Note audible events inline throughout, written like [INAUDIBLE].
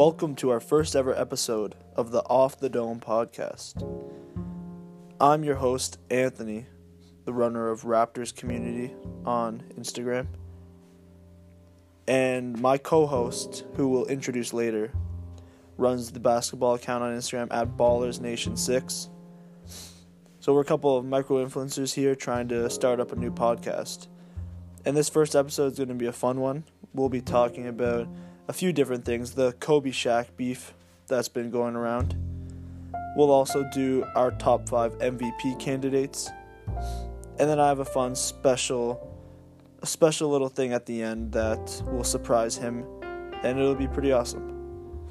Welcome to our first ever episode of the Off the Dome podcast. I'm your host, Anthony, the runner of Raptors Community on Instagram. And my co host, who we'll introduce later, runs the basketball account on Instagram at BallersNation6. So we're a couple of micro influencers here trying to start up a new podcast. And this first episode is going to be a fun one. We'll be talking about a few different things. The Kobe Shaq beef that's been going around. We'll also do our top five MVP candidates. And then I have a fun special a special little thing at the end that will surprise him and it'll be pretty awesome.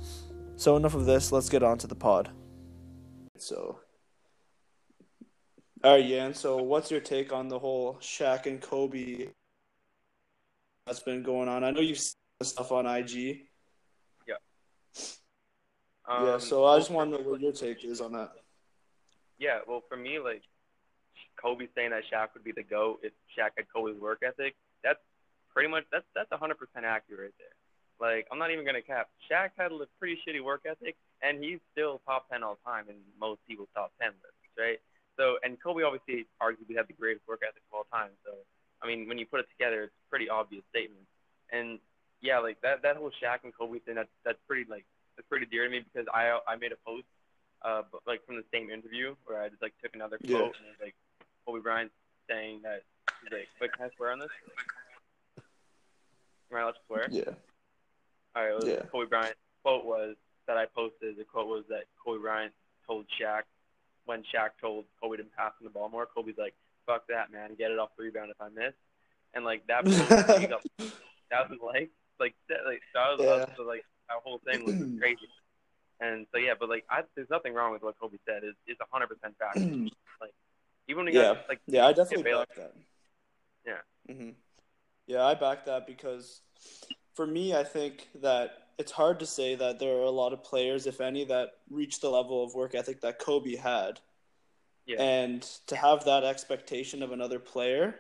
So enough of this, let's get on to the pod. So Alright, Yan, so what's your take on the whole Shaq and Kobe that's been going on? I know you've stuff on IG. Yeah. Um, yeah. So I just want to know what your take is on that. Yeah. Well, for me, like Kobe saying that Shaq would be the goat if Shaq had Kobe's work ethic. That's pretty much that's that's 100% accurate there. Like I'm not even gonna cap. Shaq had a pretty shitty work ethic, and he's still top 10 all time in most people's top 10 lists, right? So, and Kobe obviously arguably had the greatest work ethic of all time. So, I mean, when you put it together, it's a pretty obvious statement. And yeah, like that that whole Shaq and Kobe thing. That's that's pretty like that's pretty dear to me because I I made a post, uh, like from the same interview where I just like took another quote yeah. and it was like Kobe Bryant saying that he's like, wait, can I swear on this? Am I allowed to swear? Yeah. All right. yeah. Kobe Bryant quote was that I posted. The quote was that Kobe Bryant told Shaq when Shaq told Kobe to pass him the ball more. Kobe's like, "Fuck that, man. Get it off the rebound if I miss." And like that, [LAUGHS] post, was like like that, like that was, yeah. was like our whole thing was [CLEARS THROAT] crazy. And so yeah, but like I, there's nothing wrong with what Kobe said. It's it's hundred percent fact. [CLEARS THROAT] like even when you yeah, guys, like yeah, I definitely back that. Yeah. hmm Yeah, I back that because for me, I think that it's hard to say that there are a lot of players, if any, that reach the level of work ethic that Kobe had. Yeah. And to have that expectation of another player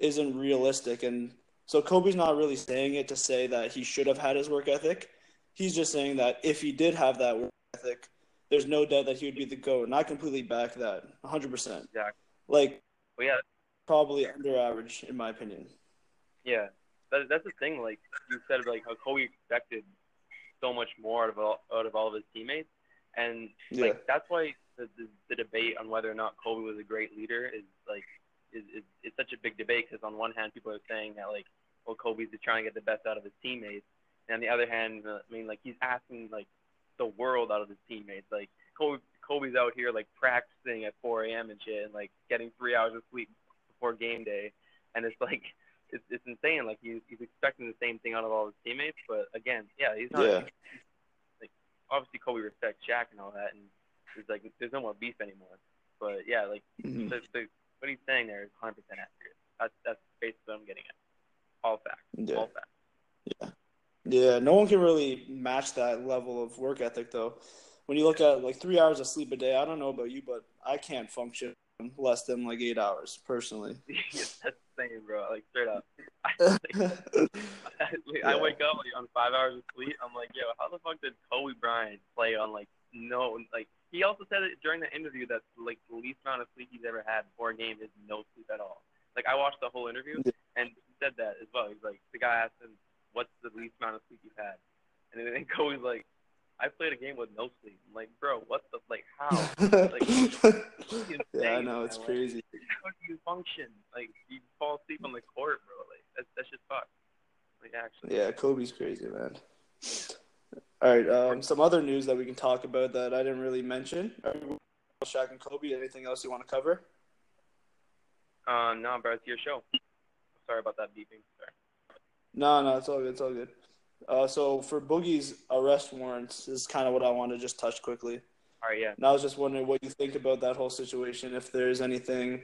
isn't realistic. And so Kobe's not really saying it to say that he should have had his work ethic. He's just saying that if he did have that work ethic, there's no doubt that he would be the GOAT. And I completely back that 100%. Exactly. Like, well, yeah. probably under average, in my opinion. Yeah. That, that's the thing. Like, you said, like, how Kobe expected so much more out of all, out of all of his teammates. And, like, yeah. that's why the, the, the debate on whether or not Kobe was a great leader is, like, is, is, is such a big debate because on one hand, people are saying that like, well, Kobe's just trying to get the best out of his teammates, and on the other hand, uh, I mean, like he's asking like the world out of his teammates. Like Kobe, Kobe's out here like practicing at 4 a.m. and shit, and like getting three hours of sleep before game day, and it's like it's, it's insane. Like he's he's expecting the same thing out of all his teammates, but again, yeah, he's not. Yeah. Like obviously, Kobe respects Shaq and all that, and there's like there's no more beef anymore. But yeah, like mm-hmm. the, the what he's saying there is 100% accurate. That's that's basically what I'm getting at. All facts. Yeah. All facts. Yeah. Yeah. No one can really match that level of work ethic, though. When you look at like three hours of sleep a day, I don't know about you, but I can't function less than like eight hours personally. [LAUGHS] that's the insane, bro. Like straight up. [LAUGHS] [LAUGHS] I, like, I, yeah. I wake up like, on five hours of sleep. I'm like, yo, how the fuck did Kobe Bryant play on like no like he also said it during the interview that like the least amount of sleep he's ever had before a game is no sleep at all. Like I watched the whole interview and he said that as well. He's like the guy asked him, "What's the least amount of sleep you've had?" And then [LAUGHS] Kobe's like, "I played a game with no sleep." I'm like, "Bro, what the like how?" [LAUGHS] like, [LAUGHS] yeah, I know it's crazy. Like, how do you function? Like you fall asleep on the court, bro. Like that's that's just fucked. Like actually. Yeah, Kobe's crazy, man. All right. Um, some other news that we can talk about that I didn't really mention. Shaq and Kobe. Anything else you want to cover? Uh, no, bro. It's your show. Sorry about that beeping. Sorry. No, no, it's all good. It's all good. Uh, so for Boogie's arrest warrants is kind of what I want to just touch quickly. All right, yeah. And I was just wondering what you think about that whole situation. If there's anything,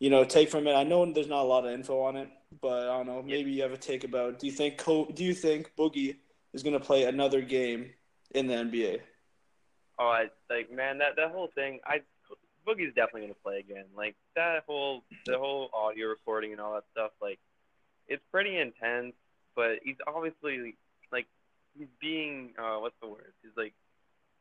you know, take from it. I know there's not a lot of info on it, but I don't know. Maybe you have a take about. Do you think? Co- Do you think Boogie is going to play another game in the NBA. Oh, I like man that that whole thing. I Boogie's definitely going to play again. Like that whole the whole audio recording and all that stuff. Like it's pretty intense, but he's obviously like he's being uh what's the word? He's like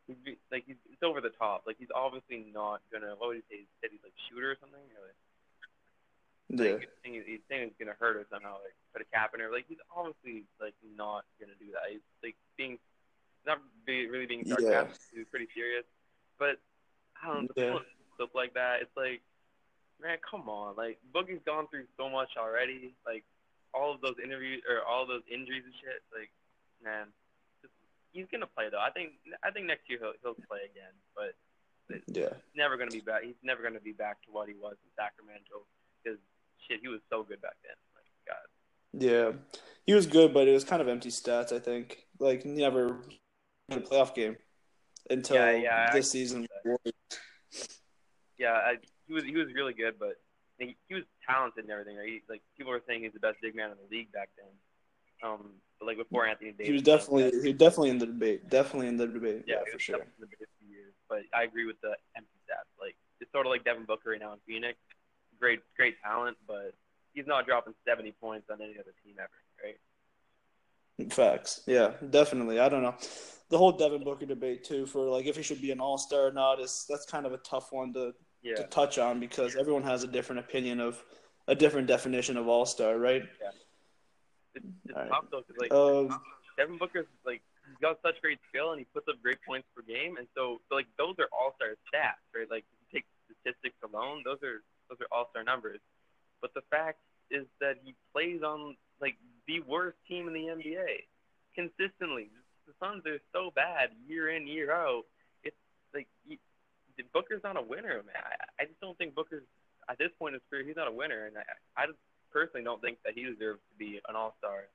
he's be, like he's it's over the top. Like he's obviously not gonna what would he say? He said he's like shooter or something. Or like, Yeah. like, he's saying he's saying he's gonna hurt her somehow, like put a cap in her. Like he's obviously like not gonna do that. He's like being not be, really being Yeah. sarcastic. He's pretty serious. But I don't know, Yeah. stuff like that. It's like, man, come on. Like Boogie's gone through so much already. Like all of those interviews or all of those injuries and shit. Like, man, just, he's gonna play though. I think I think next year he'll he'll play again. But Yeah. he's never gonna be back. He's never gonna be back to what he was in Sacramento because shit, he was so good back then. Yeah. He was good, but it was kind of empty stats, I think. Like, never in a playoff game until Yeah, yeah, I this season. Yeah, I, he was he was really good, but he, he was talented and everything. Right? He, like people were saying he's the best big man in the league back then. Um, but like before Anthony Davis, He was definitely he was definitely in the debate. Definitely in the debate. yeah, Yeah, for sure. in the biggest few years. But I agree with the empty stats. Like it's sort of like Devin Booker right now in Phoenix. Great, great talent, but he's not dropping 70 points on any other team ever, right? Facts. Yeah, definitely. I don't know. The whole Devin Booker debate too for like if he should be an all star or not is that's kind of a tough one to, Yeah, to touch on because everyone has a different opinion of a different definition of all star, right? it's, it's right. tough though, 'cause, like Um, Devin Booker's like he's got such great skill and he puts up great points per game, and so, so like those are all star stats, right? Like if you take statistics alone, those are those are all star numbers. But the fact is that he plays on like the worst team in the NBA consistently. The Suns are so bad year in year out. It's like he, Booker's not a winner, man. I, I just don't think Booker's at this point in his career he's not a winner, and I, I personally don't think that he deserves to be an all star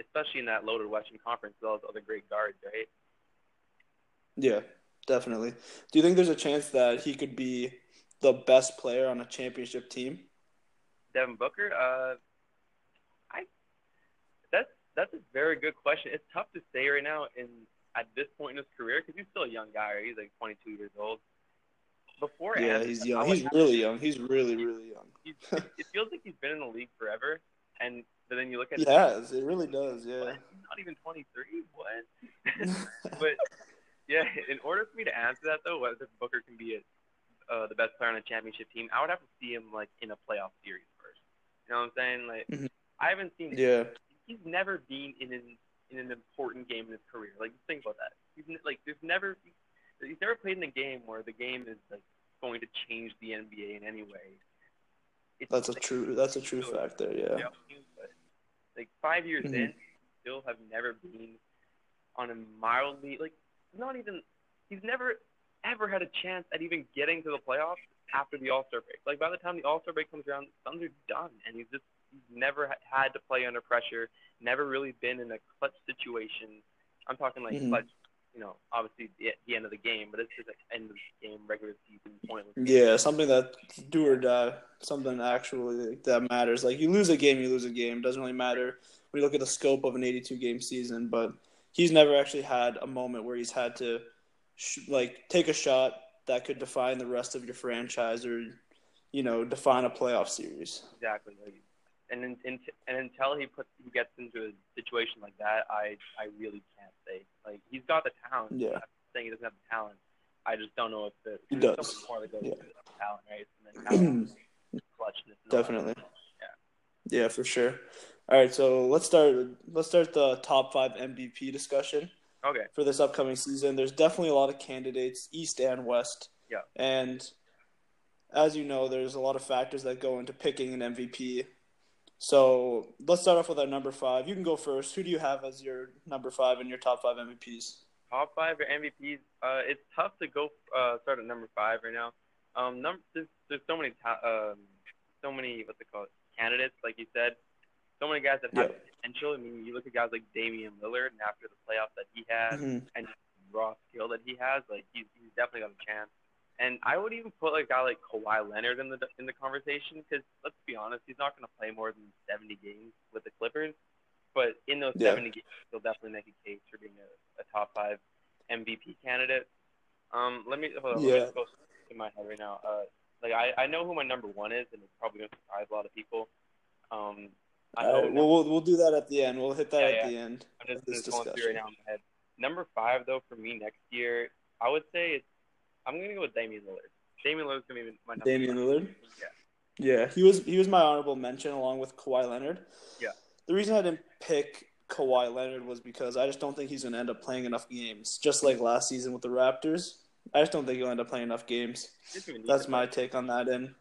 especially in that loaded Western Conference with all those other great guards, right? yeah, definitely. Do you think there's a chance that he could be the best player on a championship team? Devin Booker, uh, I that's that's a very good question. It's tough to say right now in at this point in his career because he's still a young guy. Right? He's like 22 years old. Before Yeah, Anthony, he's young. He's really young. He's really, really young. he's, it feels like he's been in the league forever, and but then you look [LAUGHS] at He has. It really does. Yeah. what? He's not even 23. What? [LAUGHS] but yeah, in order for me to answer that though, whether Booker can be a, uh, the best player on a championship team, I would have to see him like in a playoff series. You know what I'm saying? Like Mhm. I haven't seen. yeah. He's never been in an in an important game in his career. Like think about that. He's n- like there's never he's never played in a game where the game is like going to change the NBA in any way. It's That's a like, true. That's a true fact there. Yeah. but, like five years Mhm. in, still have never been on a mildly like not even he's never ever had a chance at even getting to the playoffs after the All Star break. Like by the time the All Star break comes around, the Suns are done, and he's just he's never ha- had to play under pressure. Never really been in a clutch situation. I'm talking like Mhm. clutch, you know, obviously the, the end of the game, but it's just like end of the game, regular season, pointless. Yeah, something that do or die, something actually that matters. Like you lose a game, you lose a game. Doesn't really matter when you look at the scope of an 82 game season. But he's never actually had a moment where he's had to, sh- like, take a shot that could define the rest of your franchise or, you know, define a playoff series. Exactly. And in, in, and until he puts he gets into a situation like that, I I really can't say. Like he's got the talent. Yeah. I'm not saying he doesn't have the talent. I just don't know if the He does. more that goes Yeah. into talent, right? And then talent, [CLEARS THROAT] clutchness. and all that. Definitely. Yeah. Yeah, for sure. All right, so let's start. Let's start the top five MVP discussion. Okay. for this upcoming season. There's definitely a lot of candidates, East and West. Yeah. And as you know, there's a lot of factors that go into picking an MVP. So let's start off with our number five. You can go first. Who do you have as your number five and your top five MVPs? Top five or MVPs. Uh, it's tough to go uh start at number five right now. Um, number there's, there's so many ta- um so many what's it called candidates like you said. So many guys that have Yeah. potential. I mean, you look at guys like Damian Lillard, and after the playoffs that he had, Mhm. and raw skill that he has, like he's, he's definitely got a chance. And I would even put like a guy like Kawhi Leonard in the in the conversation because let's be honest, he's not going to play more than 70 games with the Clippers. But in those Yeah. 70 games, he'll definitely make a case for being a, a top five MVP candidate. Um, let me hold on, let Yeah. me go in my head right now. Uh, like I, I know who my number one is, and it's probably going to surprise a lot of people. Um, I uh, know All right, well, we'll we'll do that at the end. We'll hit that Yeah, at yeah. the end. I'm just, just going through right now in my head. number five though for me next year, I would say it's I'm gonna go with Damian Lillard. Damian Lillard's gonna be my number Damian. Lillard. Yeah. Yeah, he was he was my honorable mention along with Kawhi Leonard. Yeah. The reason I didn't pick Kawhi Leonard was because I just don't think he's going to end up playing enough games. Just like last season with the Raptors, I just don't think he'll end up playing enough games. He doesn't even need That's my play. take on that. And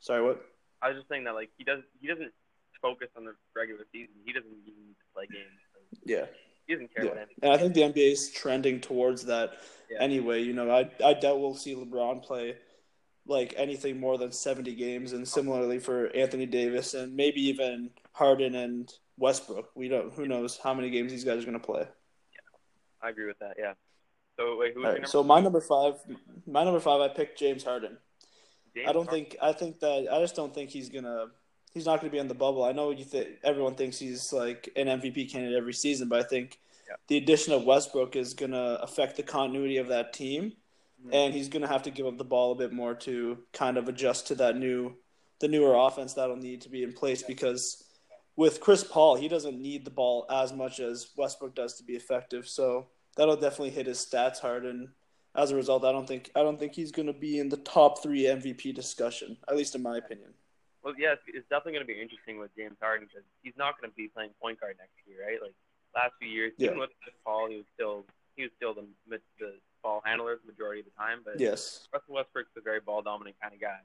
sorry, what? I was just saying that like he does he doesn't focus on the regular season. He doesn't even need to play games. So Yeah, he doesn't care yeah. what any. And I think the NBA is trending towards that Yeah. anyway. You know, I I doubt we'll see LeBron play like anything more than seventy games, and similarly for Anthony Davis and maybe even Harden and Westbrook. We don't. Who knows how many games these guys are going to play. Yeah. I agree with that. Yeah. So wait, who's right, so my number five, my number five, I picked James Harden. James I don't Harden? think, I think that, I just don't think he's gonna, he's not gonna be on the bubble. I know you think everyone thinks he's like an MVP candidate every season, but I think Yeah. the addition of Westbrook is gonna affect the continuity of that team, Mhm. and he's gonna have to give up the ball a bit more to kind of adjust to that new, the newer offense that'll need to be in place because. With Chris Paul, he doesn't need the ball as much as Westbrook does to be effective. So that'll definitely hit his stats hard, and as a result, I don't think I don't think he's going to be in the top three MVP discussion, at least in my opinion. Well, yeah, it's, it's definitely going to be interesting with James Harden because he's not going to be playing point guard next year, right? Like last few years, Yeah. even with Chris Paul, he was still he was still the the ball handler the majority of the time. But Yes. Russell Westbrook's a very ball dominant kind of guy,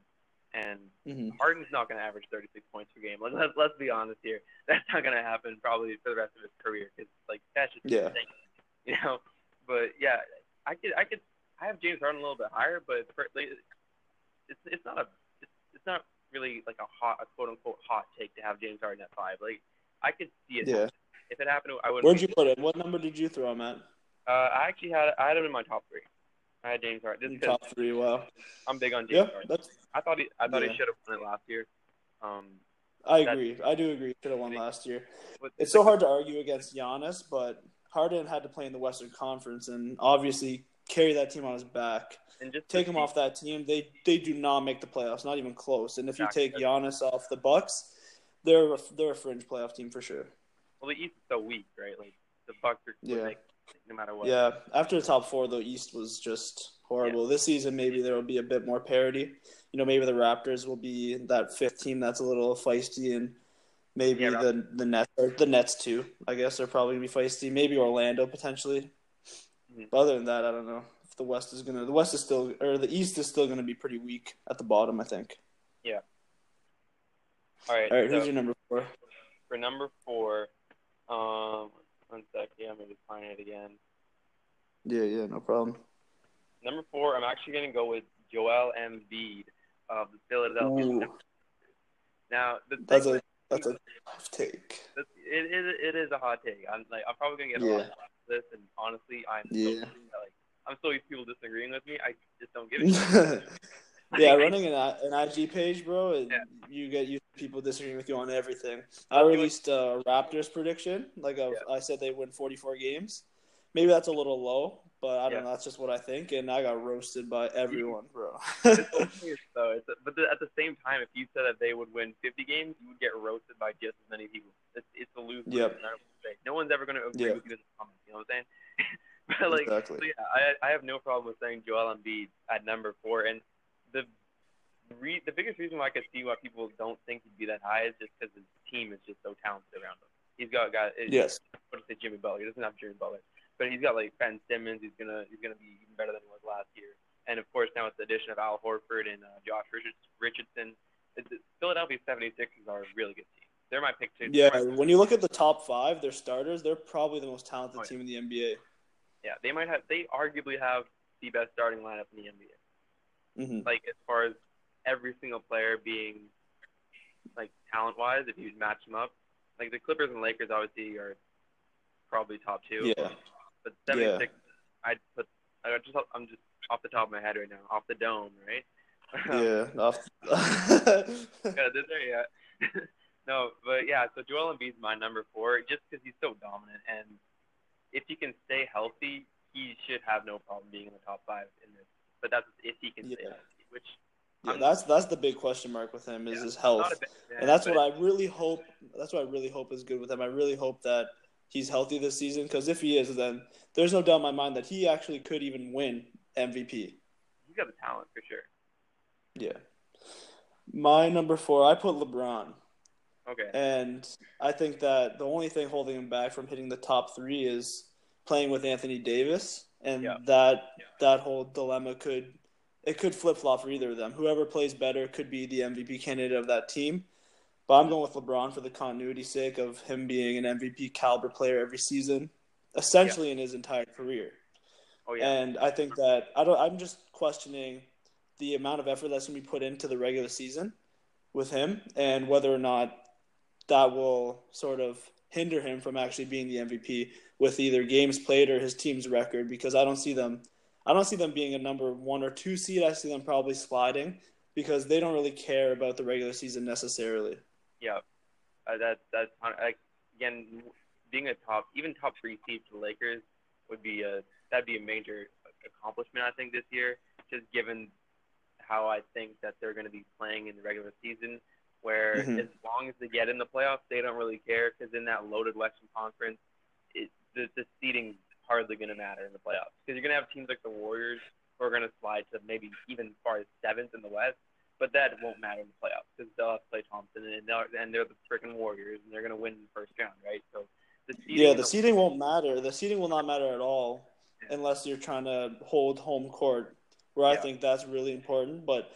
and hmm Harden's not going to average 36 points per game. Let's let's, let's be honest here. [LAUGHS] That's not going to happen probably for the rest of his career because like that's just Yeah. insane, you know. But yeah, I could I could I have James Harden a little bit higher, but for, like, it's it's not a it's, it's not really like a hot a quote unquote hot take to have James Harden at five. Like I could see it. Yeah. happen. If it happened, I would. Where'd you put it? What number did you throw him at? Uh, I actually had I had him in my top three. I had James Harden just because Top three. Wow. I'm big on Yeah, James Harden. that's. I thought he I thought Yeah. he should have won it last year. Um, I agree. I do agree. Should have won last year. but It's so hard to argue against Giannis, but Harden had to play in the Western Conference and obviously carry that team on his back. and just Take him see- off that team, they they do not make the playoffs, not even close. And if you take Giannis off the Bucks, they're a, they're a fringe playoff team for sure. Well, the East is so weak, right? Like the Bucks are Yeah. like no matter what. Yeah, after the top four, the East was just horrible. This season, maybe there will be a bit more parity. You know, maybe the Raptors will be that fifth team that's a little feisty, and maybe Yeah, the the Nets or the Nets too. I guess they're probably gonna be feisty. Maybe Orlando potentially. Mhm. But other than that, I don't know if the West is gonna. The West is still, or the East is still gonna be pretty weak at the bottom. I think. Yeah. All right. All right, so who's your number four? for number four, um, one sec. Yeah, I'm gonna find it again. Yeah, yeah, no problem. Number four, I'm actually gonna go with Joel Embiid of the Philadelphia. Ooh, Now, the that's a that's a tough take. it is it is a hot take. I'm like I'm probably gonna get a lot of this, and honestly, I'm so, Yeah. like I'm so used to people disagreeing with me. I just don't give a [LAUGHS] shit. [LAUGHS] yeah, [LAUGHS] Like, running an, an IG page, bro, Yeah. you get used to people disagreeing with you on everything. I Let's do released a Raptors prediction. Like I said, they win 44 games. Maybe that's a little low, but I don't Yeah. know. That's just what I think, and I got roasted by everyone, bro. [LAUGHS] It's though, it's but the, at the same time, if you said that they would win 50 games, you would get roasted by just as many people. It's, it's a lose. Yep. No one's ever going to agree Yeah. with you in the comments. You know what I'm saying? [LAUGHS] but like, exactly. so yeah, I I have no problem with saying Joel Embiid at number four, and the re, the biggest reason why I could see why people don't think he'd be that high is just because his team is just so talented around him. He's got got Yes. what to say Jimmy Butler. He doesn't have Jimmy Butler, but he's got like Ben Simmons. He's gonna he's gonna be even better than he was last year. And of course now with the addition of Al Horford and uh, Josh Richards, Richardson, the Philadelphia 76ers are a really good team. They're my pick too. Yeah, when you look at the top five, their starters, they're probably the most talented Oh, yeah. team in the NBA. yeah, they might have. They arguably have the best starting lineup in the NBA. hmm Like as far as every single player being like talent wise, if you match them up, like the Clippers and Lakers obviously are probably top two. Yeah. But 76, I'd put. I just I'm just off the top of my head right now, off the dome, right? [LAUGHS] Um, yeah. [LAUGHS] off- [LAUGHS] yeah, there, yeah. no, but yeah, so Joel Embiid's my number four, just because he's so dominant, and if he can stay healthy, he should have no problem being in the top five in this. But that's if he can stay healthy, which yeah, that's that's the big question mark with him is Yeah, his health. man, and that's what I really hope. That's what I really hope is good with him. I really hope that he's healthy this season. Because if he is, then there's no doubt in my mind that he actually could even win MVP. He's got the talent for sure. Yeah. My number four, I put LeBron. Okay. And I think that the only thing holding him back from hitting the top three is playing with Anthony Davis, and Yeah. that that whole dilemma could it could flip flop for either of them. Whoever plays better could be the MVP candidate of that team. But I'm going with LeBron for the continuity sake of him being an MVP caliber player every season, essentially in his entire career. Oh yeah. And I think that I don't. I'm just questioning the amount of effort that's going to be put into the regular season with him, and whether or not that will sort of hinder him from actually being the MVP with either games played or his team's record. Because I don't see them. I don't see them being a number one or two seed. I see them probably sliding because they don't really care about the regular season necessarily. Yeah, uh, that that's like again being a top even top three seed for the Lakers would be a that'd be a major accomplishment I think this year, just given how I think that they're going to be playing in the regular season, where Mhm. as long as they get in the playoffs, they don't really care because in that loaded Western Conference, it, the the seeding's hardly going to matter in the playoffs because you're going to have teams like the Warriors who are going to slide to maybe even as far as seventh in the West but that won't matter in the playoffs because they'll have Klay Thompson and they're and they're the freaking Warriors and they're gonna win the first round, right? So the Yeah, the seeding won't matter. The seeding will not matter at all Yeah. unless you're trying to hold home court, where I think that's really important. But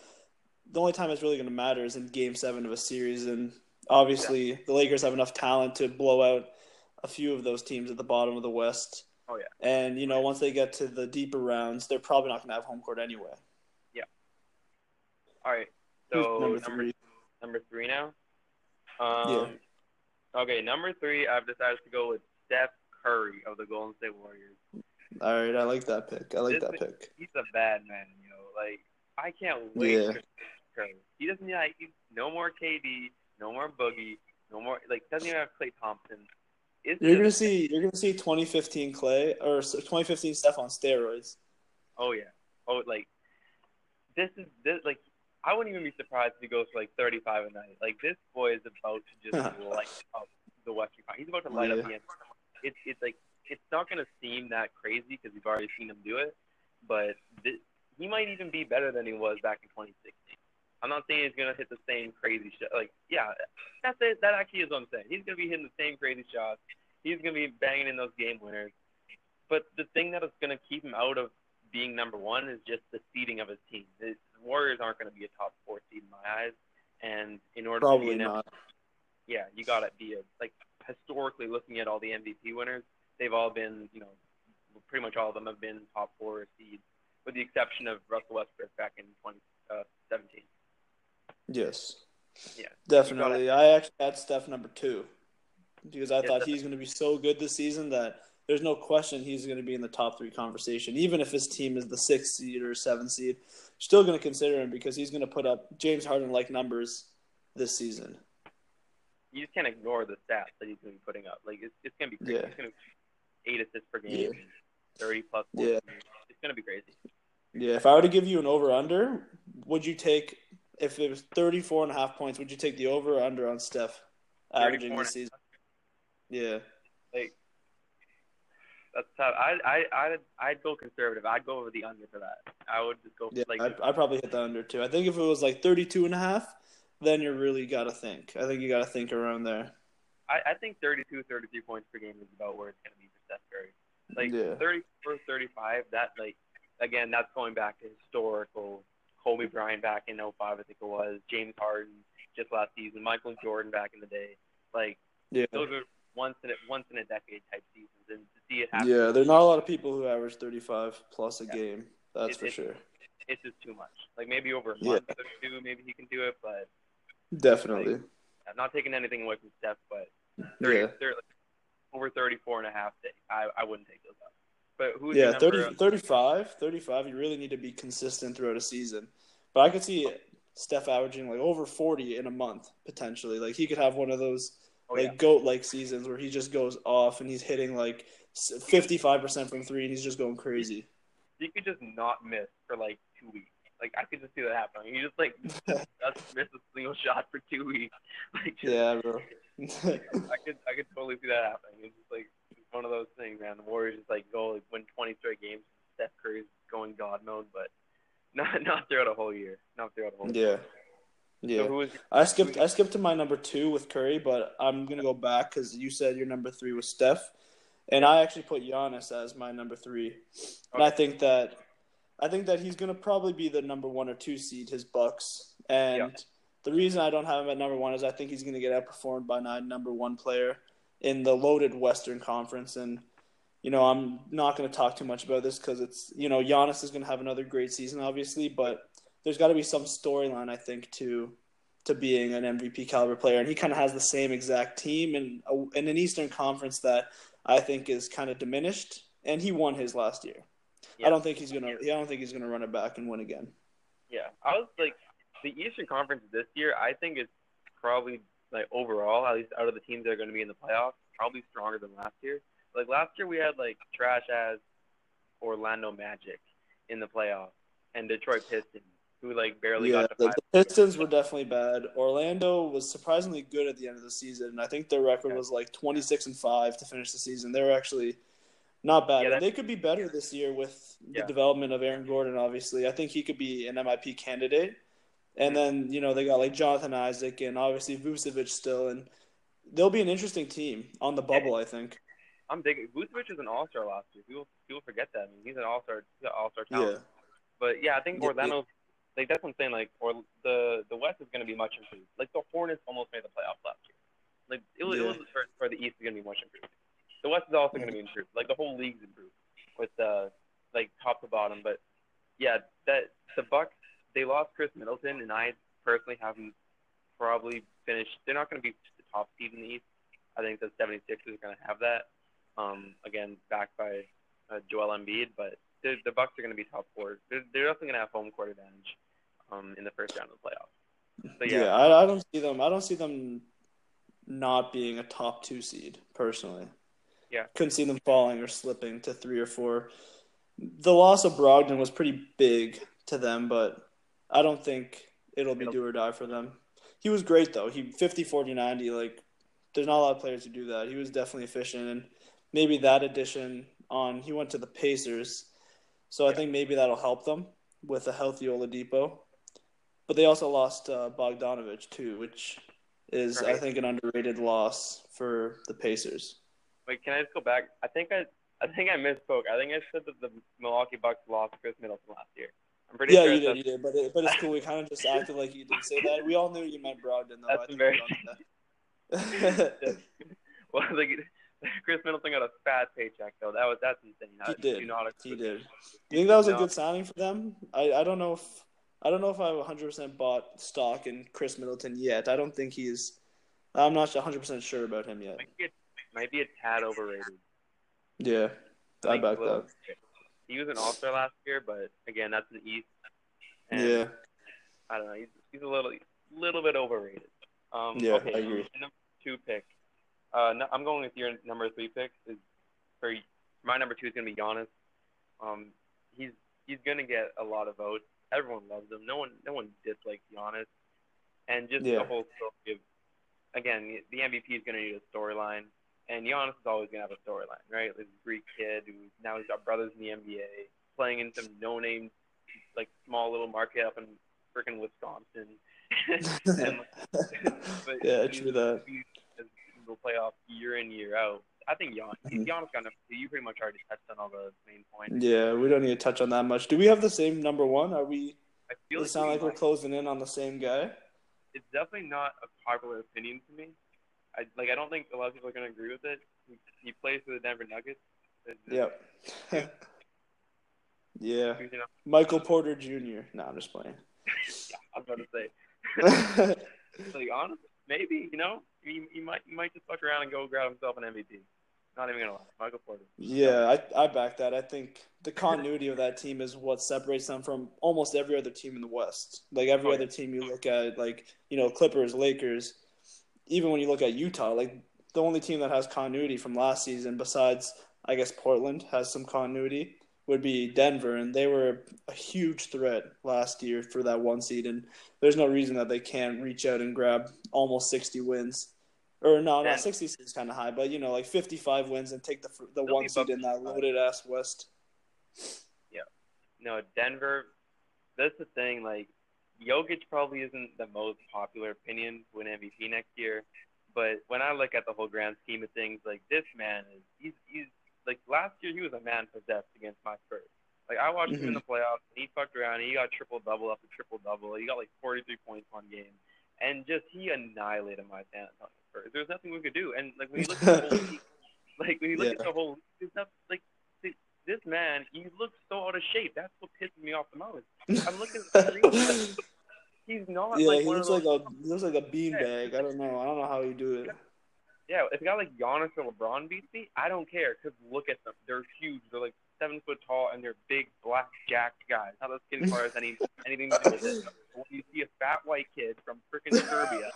the only time it's really going to matter is in Game Seven of a series, and obviously the Lakers have enough talent to blow out a few of those teams at the bottom of the West. Oh, yeah. And you know, once they get to the deeper rounds, they're probably not going to have home court anyway. All right. So number number three. number three now. Um, Okay, number three, I've decided to go with Steph Curry of the Golden State Warriors. All right, I like that pick. I like This that pick. He's a bad man, you know. Like I can't wait Yeah. for Steph Curry. He doesn't like no more KD, no more Boogie, no more like doesn't even have Klay Thompson. It's You're gonna see. You're gonna see 2015 Klay or 2015 Steph on steroids. Oh yeah. Oh like this is this like I wouldn't even be surprised if he goes for like 35 a night. Like this boy is about to just [LAUGHS] light up the Western Conference. He's about to light Yeah. up the. It's it's like it's not gonna seem that crazy because we've already seen him do it, but this, he might even be better than he was back in 2016. I'm not saying he's gonna hit the same crazy shot. Like yeah, that's it. That actually is what I'm saying. He's gonna be hitting the same crazy shots. He's gonna be banging in those game winners. But the thing that is gonna keep him out of being number one is just the seeding of his team. Warriors aren't going to be a top four seed in my eyes, and in order to Probably be an not. yeah, you got to be a like historically looking at all the MVP winners, they've all been you know pretty much all of them have been top four seeds, with the exception of Russell Westbrook back in 2017. Uh, yes. Yeah. Definitely. I actually had Steph number two because I Yeah, thought definitely. he's going to be so good this season that there's no question he's going to be in the top three conversation. Even if his team is the sixth seed or seventh seed, still going to consider him because he's going to put up James Harden like numbers this season. You just can't ignore the stats that he's going to be putting up. Like it's, it's going to be crazy. Yeah. It's going to be eight assists per Yeah. game, 30 plus. Yeah. It's going to be crazy. Yeah, if I were to give you an over under, would you take if it was 34 and a half points, would you take the over or under on Steph averaging this season? Yeah. Like that's tough. I I I'd, I'd go conservative. I'd go over the under for that. I would just go Yeah, like I'd, I'd probably hit the under too. I think if it was like 32 and a half, then you really got to think. I think you got to think around there. I, I think 32, 33 points per game is about where it's going to be for Steph Curry. Like Yeah. 34, 35, that like again, that's going back to historical. Kobe Bryant back in 05, I think it was. James Harden just last season. Michael Jordan back in the day. Like Yeah. those are once in a, once in a decade type seasons, and to see it happen, Yeah, there are not a lot of people who average 35 plus a Yeah. game. That's It- for sure. it's just too much. Like maybe over a Yeah. month or two, maybe he can do it, but Definitely. I'm not taking anything away from Steph, but 30, Yeah. 30 over 34 and a half, I, I wouldn't take those up. But who's Yeah, 30, 35, 35, you really need to be consistent throughout a season. But I could see Steph averaging like over 40 in a month, potentially. Like he could have one of those oh, like yeah. goat like seasons where he just goes off and he's hitting like 55% from three and he's just going crazy. You could just not miss for like two weeks. Like I could just see that happening. You just like [LAUGHS] just miss a single shot for two weeks. [LAUGHS] Like just, yeah, bro. I could I could totally see that happening. It's just like one of those things, man. The Warriors just like go like, win 20 straight games. Steph Curry's going God mode, but [LAUGHS] not not throughout a whole year. Not throughout a whole year. Yeah. So I skipped. I skipped to my number two with Curry, but I'm gonna go back because you said your number three was Steph, and I actually put Giannis as my number three, and I think that, I think that he's gonna probably be the number one or two seed, his Bucks, and Yeah. the reason I don't have him at number one is I think he's gonna get outperformed by my number one player in the loaded Western Conference, and you know I'm not gonna talk too much about this because it's you know Giannis is gonna have another great season, obviously, but there's got to be some storyline I think to to being an MVP caliber player, and he kind of has the same exact team in a, in an Eastern Conference that I think is kind of diminished, and he won his last year. Yeah. I don't think he's gonna. I don't think he's gonna run it back and win again. Yeah, I was like the Eastern Conference this year. I think is probably like overall, at least out of the teams that are going to be in the playoffs, probably stronger than last year. Like last year, we had like trash as Orlando Magic in the playoffs and Detroit Pistons, who like barely yeah, got to the, the Pistons were definitely bad. Orlando was surprisingly good at the end of the season. I think their record was like twenty six and five to finish the season. They were actually not bad. Yeah, they could be better this year with the Yeah. development of Aaron Gordon. Obviously, I think he could be an MIP candidate. And then you know they got like Jonathan Isaac and obviously Vucevic still, and they'll be an interesting team on the bubble. I think. I'm digging. Vucevic is an All Star last year. People people forget that. I mean, he's an All Star. He's an All Star talent. Yeah. But yeah, I think Yeah, Orlando. Like that's what I'm saying. Like, or the the West is going to be much improved. Like the Hornets almost made the playoffs last year. Like it was, Yeah. it was for, for the East is going to be much improved. The West is also going to be improved. Like the whole league's improved with uh like top to bottom. But yeah, that the Bucks they lost Khris Middleton, and I personally haven't probably finished. They're not going to be the top seed in the East. I think the 76ers are going to have that. Um, again, backed by uh, Joel Embiid, but the, the Bucks are going to be top four. They're, they're definitely going to have home court advantage um, in the first round of the playoffs. So Yeah, yeah, I, I don't see them. I don't see them not being a top two seed personally. Yeah. couldn't see them falling or slipping to three or four. The loss of Brogdon was pretty big to them, but I don't think it'll be It'll- do or die for them. He was great though. He 50 40 90 like there's not a lot of players who do that. He was definitely efficient and maybe that addition on he went to the Pacers. So I think maybe that'll help them with a healthy Oladipo. But they also lost uh, Bogdanovich too, which is I think an underrated loss for the Pacers. wait, can I just go back? I think I I think I misspoke. I think I said that the Milwaukee Bucks lost Khris Middleton last year. I'm pretty Yeah, sure you did, you did, but it, but it's cool. We kind of just acted like you didn't say that. We all knew you meant Brogdon, though. That's embarrassing. we all knew that. well, like, Khris Middleton got a fat paycheck though. That was that's insane. He I did. He did. You think that was a good signing for them? I, I don't know if I don't know if I've 100% bought stock in Khris Middleton yet. I don't think he's. I'm not 100% sure about him yet. Might be a, might be a tad overrated. Yeah, I think back that. He was an All Star last year, but again, that's an East. And Yeah, I don't know. He's, he's a little little bit overrated. Um, Yeah, okay, I agree. Number two pick. Uh, no, I'm going with your number three pick. Is for my number two is gonna be Giannis. Um, he's he's gonna get a lot of votes. Everyone loves him. No one no one dislikes Giannis, and just Yeah. the whole story of again the MVP is gonna need a storyline, and Giannis is always gonna have a storyline, right? This Greek kid who now he's got brothers in the NBA, playing in some no name like small little market up in freaking Wisconsin. [LAUGHS] and, [LAUGHS] but yeah, true that. he's- playoff year in year out. I think Giannis. Giannis got enough. You pretty much already touched on all the main points. Yeah, we don't need to touch on that much. Do we have the same number one? Are we? I feel it sound like we're might. closing in on the same guy? It's definitely not a popular opinion to me. I like. I don't think a lot of people are going to agree with it. He, he plays for the Denver Nuggets. Yep. [LAUGHS] yeah, You know, Michael Porter Jr. No, I'm just playing. [LAUGHS] I was about to say. [LAUGHS] like honestly, maybe you know he, he might he might just fuck around and go grab himself an MVP. Not even gonna lie, Michael Porter. Yeah, I, I back that. I think the continuity of that team is what separates them from almost every other team in the West. Like every Oh, other team you look at, like you know Clippers, Lakers, even when you look at Utah, like the only team that has continuity from last season, besides I guess Portland has some continuity, would be Denver, and they were a huge threat last year for that one seed, and there's no reason that they can't reach out and grab almost 60 wins Or no, no, 66 is kind of high, but you know, like 55 wins and take the the one seed in that 55. loaded ass West. Yeah, no, Denver. That's the thing. Like, Jokic probably isn't the most popular opinion to win MVP next year, but when I look at the whole grand scheme of things, like this man is he's he's like last year he was a man possessed against my Spurs. Like I watched him in mm-hmm. the playoffs, and he fucked around. And he got triple double after triple double. He got like 43 points one game, and just he annihilated my San Antonio Spurs. There's nothing we could do. And like when you look at the whole [LAUGHS] league, like when you look Yeah. at the whole, league, there's not like th- this man. He looks so out of shape. That's what pisses me off the most. I'm looking at the. [LAUGHS] He's not yeah, like he looks like a he looks like a beanbag. I don't know. I don't know how you do it. Yeah, if a guy like Giannis or LeBron beats me, I don't care because look at them. They're huge. They're like seven foot tall and they're big black jacked guys. How those skinny cars any anything to do with it? When you see a fat white kid from freaking Serbia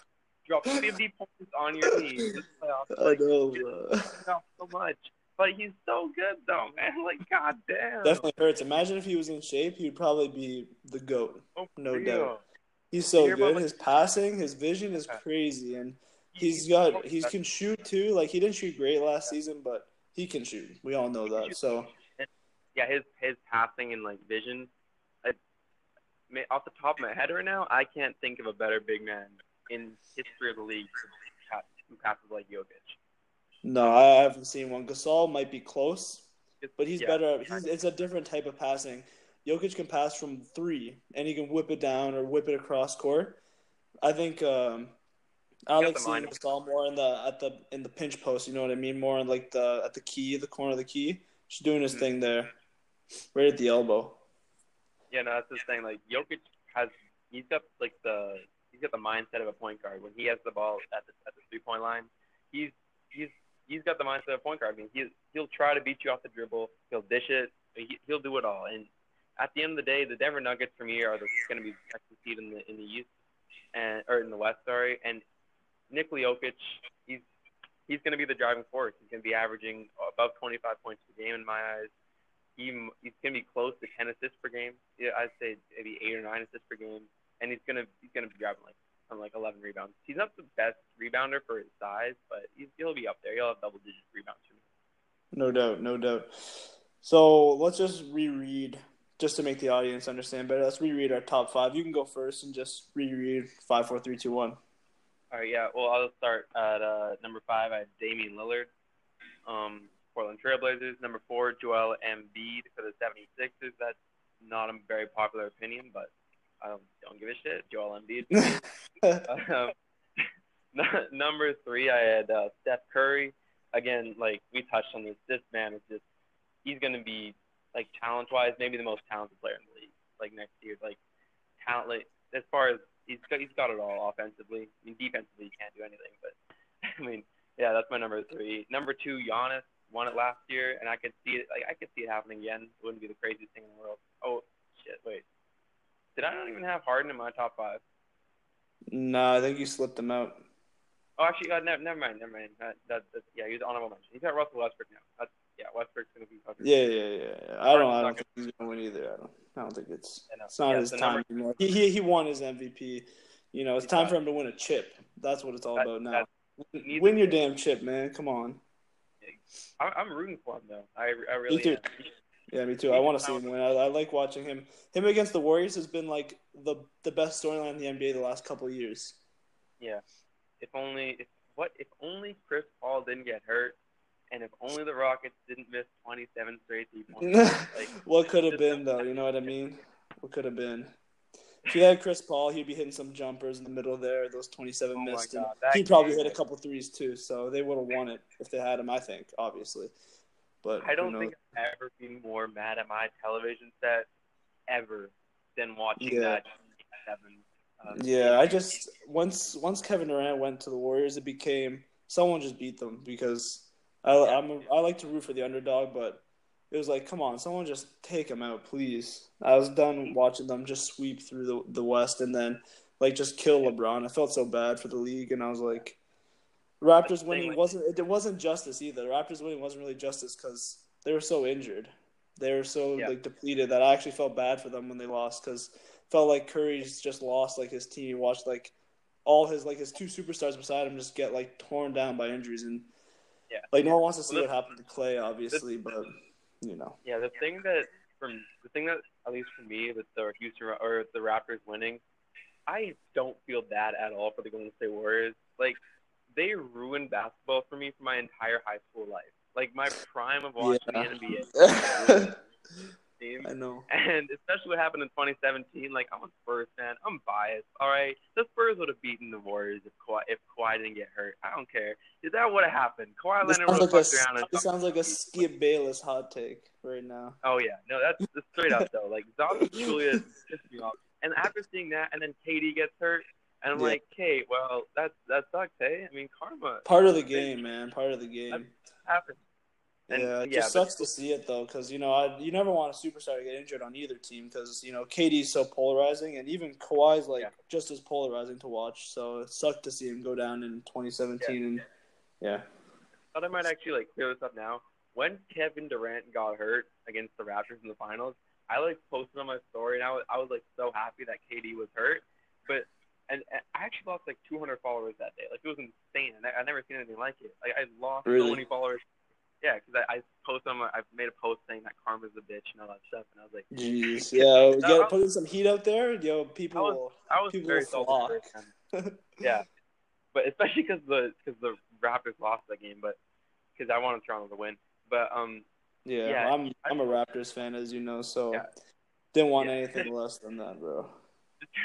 drop 50 points on your team this playoff, I like, know. so much. But he's so good though, man. [LAUGHS] Like goddamn. Definitely hurts. Imagine if he was in shape, he'd probably be the goat. Oh, no real. doubt. He's so about, good. like- His passing, his vision is crazy, and he's got he can shoot too. Like he didn't shoot great last season, but he can shoot. We all know that. So yeah, his his passing and like vision. I, off the top of my head right now, I can't think of a better big man in history of the league who passes like Jokic. no, I haven't seen one. Gasol might be close, but he's yeah, better. He's, it's a different type of passing. Jokic can pass from three, and he can whip it down or whip it across court. I think um, I like seeing. Gasol more in the at the in the pinch post. You know what I mean? More in like the at the key, the corner of the key, just doing his Mhm. thing there, right at the elbow. Yeah, no, that's the thing. Like Jokic has, he's got like the he's got the mindset of a point guard. When he has the ball at the at the three point line, he's he's he's got the mindset of a point guard. I mean, he he'll try to beat you off the dribble. He'll dish it. He, he'll do it all. And at the end of the day, the Denver Nuggets for me are going to be the seed in the in the East and or in the West, sorry. And Nikola Jokic, he's he's going to be the driving force. He's going to be averaging above 25 points per game in my eyes. He he's going to be close to 10 assists per game. Yeah, I'd say maybe eight or nine assists per game, and he's going to he's to be grabbing like on like 11 rebounds. He's not the best rebounder for his size, but he's, he'll be up there. He'll have double digit rebounds. No doubt, no doubt. So let's just reread, just to make the audience understand better. Let's reread our top five. You can go first and just reread five, four, three, two, one. All right, yeah. Well, I'll start at uh, number five. I have Damian Lillard, um, Portland Trailblazers. Number four, Joel Embiid for the 76ers. That's not a very popular opinion, but I don't, don't give a shit. Joel Embiid. [LAUGHS] um, [LAUGHS] n- number three, I had uh, Steph Curry. Again, like we touched on this, this man is just he's going to be like talent wise, maybe the most talented player in the league. Like next year, like talent, like, as far as he's got, he's got it all offensively. I mean, defensively he can't do anything, but [LAUGHS] I mean, yeah, that's my number three. Number two, Giannis won it last year, and I could see it. Like I could see it happening again. It wouldn't be the craziest thing in the world. Oh shit, wait. Did I not even have Harden in my top five? no, I think you slipped him out. Oh, actually, uh, never, never mind, never mind. That, that, that, yeah, he's honorable mention. He's got Russell Westbrook now. That's, yeah, Westbrook's gonna be. Yeah, yeah, yeah. yeah. I don't. I don't think he's gonna win either. I don't. I don't think it's. It's not Yeah, his time anymore. He, he he won his MVP. You know, it's time for him to win a chip. That's what it's all That- about now. Win your damn chip, man. Come on. I, I'm rooting for him though. I, I really too. am. Yeah, me too. I want to see him win. I, I like watching him. Him against the Warriors has been like the the best storyline in the NBA the last couple of years. Yeah. If only if what if only Chris Paul didn't get hurt, and if only the Rockets didn't miss 27 straight three points. [LAUGHS] Like, what could have been though? You know what I mean? What could have been? If you had Chris Paul, he'd be hitting some jumpers in the middle there. Those twenty-seven Oh my missed, and he probably hit a couple threes too. So they would have won it if they had him. I think, obviously, but I don't think I've ever been more mad at my television set ever than watching Yeah. that seven. Um, Yeah, I just once once Kevin Durant went to the Warriors, it became someone just beat them because I I'm a, I like to root for the underdog, but it was like, come on, someone just take them out, please. I was done watching them just sweep through the the West and then like just kill LeBron. I felt so bad for the league, and I was like, Raptors winning wasn't it wasn't justice either. Raptors winning wasn't really justice because they were so injured. They were so Yeah. like depleted that I actually felt bad for them when they lost because felt like Curry's just lost like his team. He watched like all his like his two superstars beside him just get like torn down by injuries and Yeah. like no one wants to see Well, what happened to Klay, obviously, but you know. Yeah, the thing that from the thing that at least for me with the Houston or the Raptors winning, I don't feel bad at all for the Golden State Warriors. Like they ruined basketball for me for my entire high school life. Like my prime of watching Yeah. [LAUGHS] the NBA. Team. I know. [LAUGHS] And especially what happened in 2017, like I'm a Spurs fan. I'm biased. All right, the Spurs would have beaten the Warriors if Kawhi, if Kawhi didn't get hurt. I don't care. Is that what happened? Kawhi This Leonard would have around this sounds like a Skip Bayless hot take right now. Oh yeah, no, that's, that's straight up though. Like Zombie [LAUGHS] Julius pissed me off. And after seeing that, and then KD gets hurt, and I'm Yeah. like, Kate, well, that that sucks, hey. I mean, karma Part of the game, man. Part of the game. happens. And, yeah, it yeah, just sucks to see it though, because you know I, you never want a superstar to get injured on either team, because you know KD's so polarizing, and even Kawhi's like Yeah. just as polarizing to watch. So it sucked to see him go down in 2017, and yeah, I thought I might actually like clear this up now. When Kevin Durant got hurt against the Raptors in the finals, I like posted on my story, and I was, I was like so happy that KD was hurt. But and, and I actually lost like 200 followers that day. Like it was insane. I, I never seen anything like it. Like I lost Really? so many followers. Yeah, because I, I posted on my, I made a post saying that karma's a bitch and all that stuff, and I was like, jeez, yeah, we gotta I- put in some heat out there, yo. People, I was- I was People very flock. [LAUGHS] yeah, but especially because the because the Raptors lost that game, but because I wanted Toronto to win. But um, yeah, Yeah, I'm I'm a Raptors fan, as you know, so Yeah. didn't want Yeah. anything less than that, bro.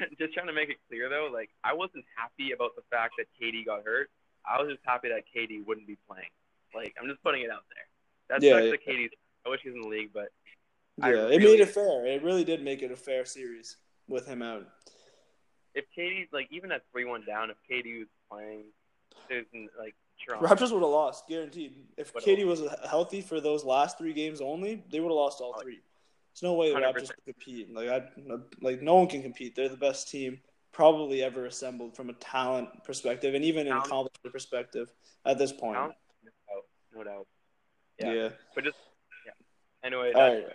just, just trying to make it clear though, like I wasn't happy about the fact that KD got hurt. I was just happy that KD wouldn't be playing. Like I'm just putting it out there. That Yeah, sucks yeah. KD. I wish he's in the league, but Yeah, I it made it fair. It really did make it a fair series with him out. if KD like even at three one down, if KD was playing, there's like Toronto. Raptors would have lost, guaranteed. If Would've KD was healthy for those last three games only, they would have lost all three. There's no way the 100%. Raptors could compete. Like I, like no one can compete. They're the best team probably ever assembled from a talent perspective, and even an accomplishment perspective at this point. Talent? No doubt. Yeah. Yeah. But just yeah. Anyway, All that's.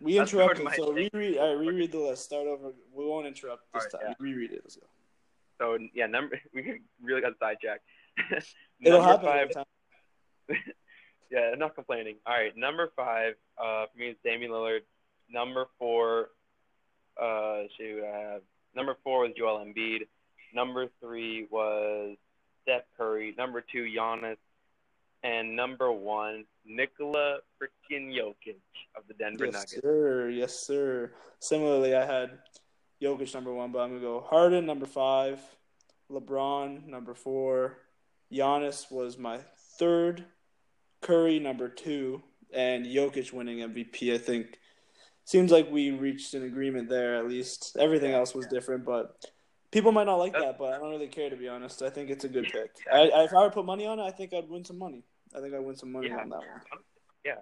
We interrupted, so thing. reread. All right, reread the list. Start over. We won't interrupt this right, time. Reread it. Let's go. so yeah. Number [LAUGHS] we really got sidetracked. [LAUGHS] It'll happen five. every time. [LAUGHS] Yeah, I'm not complaining. All right, number five uh, for me is Damian Lillard. Number four, uh, shoot, I have number four was Joel Embiid. Number three was Steph Curry. Number two, Giannis, and number one, Nikola freaking Jokic of the Denver Yes, Nuggets. sir. Yes, sir. Similarly, I had Jokic number one, but I'm gonna go Harden number five, LeBron number four, Giannis was my third, Curry number two, and Jokic winning MVP. I think seems like we reached an agreement there. At least everything else was different, but people might not like that. But I don't really care to be honest. I think it's a good pick. I, I, if I were to put money on it, I think I'd win some money. I think I'd win some money Yeah. on that one. Yeah.